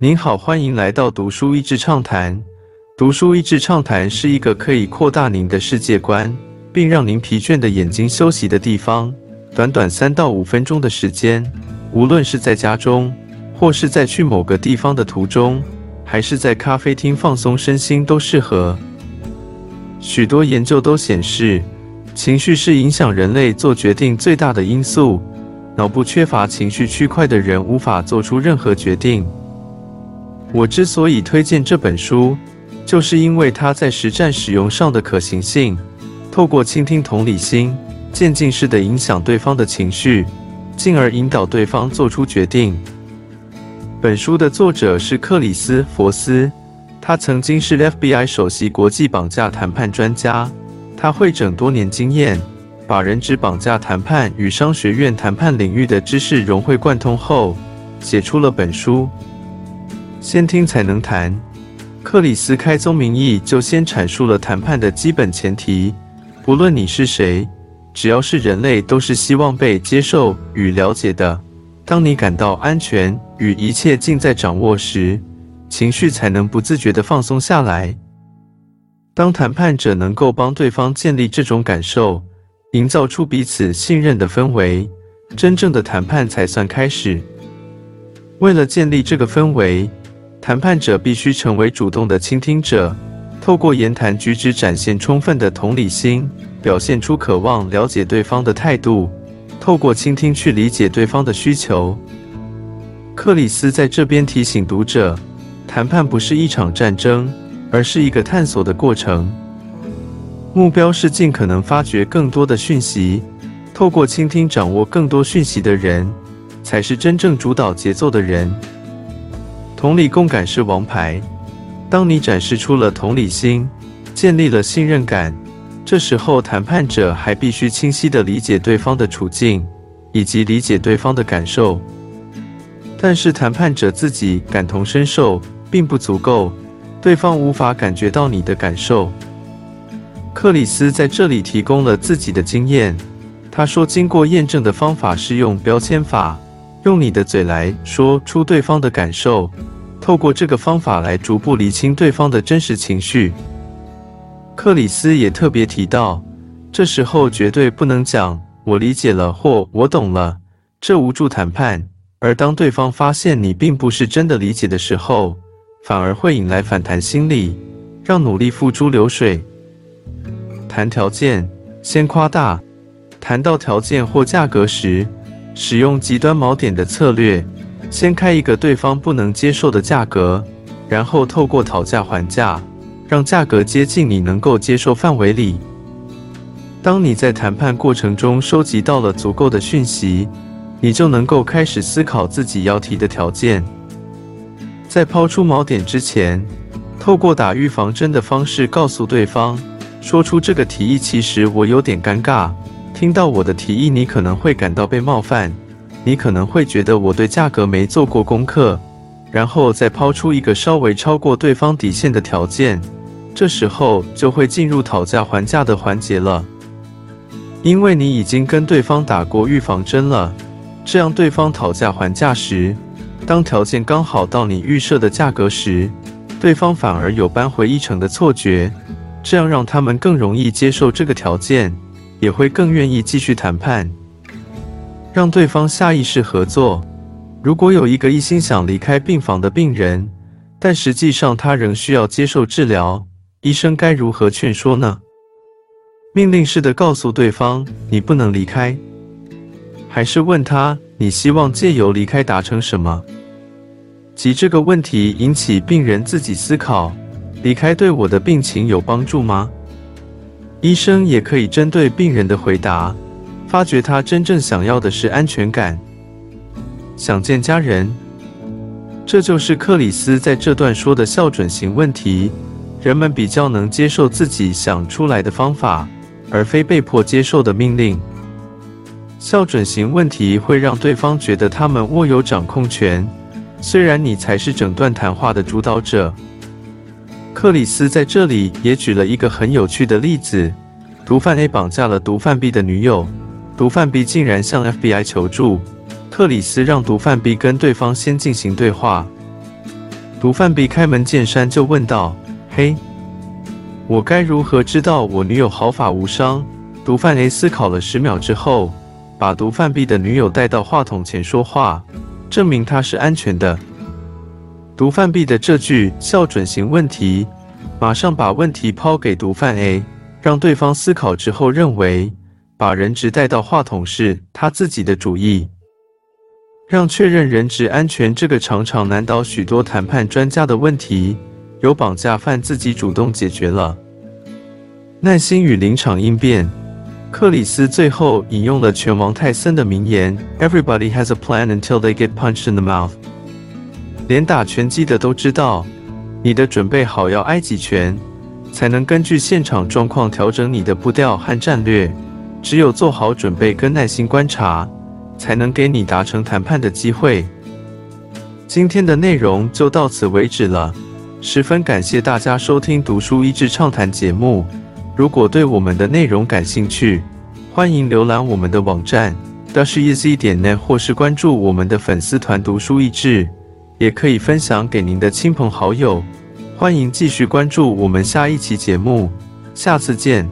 您好，欢迎来到读书益智畅谈。读书益智畅谈是一个可以扩大您的世界观，并让您疲倦的眼睛休息的地方。短短三到五分钟的时间，无论是在家中，或是在去某个地方的途中，还是在咖啡厅放松身心，都适合。许多研究都显示，情绪是影响人类做决定最大的因素。脑部缺乏情绪区块的人，无法做出任何决定。我之所以推荐这本书，就是因为它在实战使用上的可行性。透过倾听同理心，渐进式的影响对方的情绪，进而引导对方做出决定。本书的作者是克里斯·佛斯，他曾经是 FBI 首席国际绑架谈判专家。他会整多年经验，把人质绑架谈判与商学院谈判领域的知识融会贯通后，写出了本书。先听才能谈。克里斯开宗明义就先阐述了谈判的基本前提：不论你是谁，只要是人类，都是希望被接受与了解的。当你感到安全与一切尽在掌握时，情绪才能不自觉地放松下来。当谈判者能够帮对方建立这种感受，营造出彼此信任的氛围，真正的谈判才算开始。为了建立这个氛围，谈判者必须成为主动的倾听者，透过言谈举止展现充分的同理心，表现出渴望了解对方的态度，透过倾听去理解对方的需求。克里斯在这边提醒读者，谈判不是一场战争，而是一个探索的过程。目标是尽可能发掘更多的讯息，透过倾听掌握更多讯息的人，才是真正主导节奏的人。同理共感是王牌。当你展示出了同理心，建立了信任感，这时候谈判者还必须清晰地理解对方的处境，以及理解对方的感受。但是谈判者自己感同身受并不足够，对方无法感觉到你的感受。克里斯在这里提供了自己的经验。他说，经过验证的方法是用标签法。用你的嘴来说出对方的感受，透过这个方法来逐步理清对方的真实情绪。克里斯也特别提到，这时候绝对不能讲“我理解了”或“我懂了”，这无助谈判。而当对方发现你并不是真的理解的时候，反而会引来反弹心理，让努力付诸流水。谈条件，先夸大。谈到条件或价格时，使用极端锚点的策略，先开一个对方不能接受的价格，然后透过讨价还价，让价格接近你能够接受范围里。当你在谈判过程中收集到了足够的讯息，你就能够开始思考自己要提的条件。在抛出锚点之前，透过打预防针的方式告诉对方，说出这个提议，其实我有点尴尬。听到我的提议，你可能会感到被冒犯，你可能会觉得我对价格没做过功课，然后再抛出一个稍微超过对方底线的条件，这时候就会进入讨价还价的环节了，因为你已经跟对方打过预防针了。这样对方讨价还价时，当条件刚好到你预设的价格时，对方反而有扳回一城的错觉，这样让他们更容易接受这个条件。也会更愿意继续谈判，让对方下意识合作。如果有一个一心想离开病房的病人，但实际上他仍需要接受治疗，医生该如何劝说呢？命令式的告诉对方你不能离开，还是问他你希望借由离开达成什么？即这个问题引起病人自己思考：离开对我的病情有帮助吗？医生也可以针对病人的回答，发觉他真正想要的是安全感，想见家人。这就是克里斯在这段说的校准型问题。人们比较能接受自己想出来的方法，而非被迫接受的命令。校准型问题会让对方觉得他们握有掌控权，虽然你才是整段谈话的主导者。克里斯在这里也举了一个很有趣的例子：毒贩 A 绑架了毒贩 B 的女友，毒贩 B 竟然向 FBI 求助。克里斯让毒贩 B 跟对方先进行对话，毒贩 B 开门见山就问道：“嘿，我该如何知道我女友毫发无伤？”毒贩 A 思考了十秒之后，把毒贩 B 的女友带到话筒前说话，证明她是安全的。毒贩 B 的这句校准型问题，马上把问题抛给毒贩 A，让对方思考之后认为把人质带到话筒是他自己的主意。让确认人质安全这个常常难倒许多谈判专家的问题，由绑架犯自己主动解决了。耐心与临场应变，克里斯最后引用了拳王泰森的名言：“Everybody has a plan until they get punched in the mouth。”连打拳击的都知道，你的准备好要挨几拳，才能根据现场状况调整你的步调和战略。只有做好准备跟耐心观察。才能给你达成谈判的机会。今天的内容就到此为止了，十分感谢大家收听《读书益智畅谈》节目。如果对我们的内容感兴趣，欢迎浏览我们的网站 d a s h e a s y 点 net，或是关注我们的粉丝团“读书益智”，也可以分享给您的亲朋好友。欢迎继续关注我们下一期节目，下次见。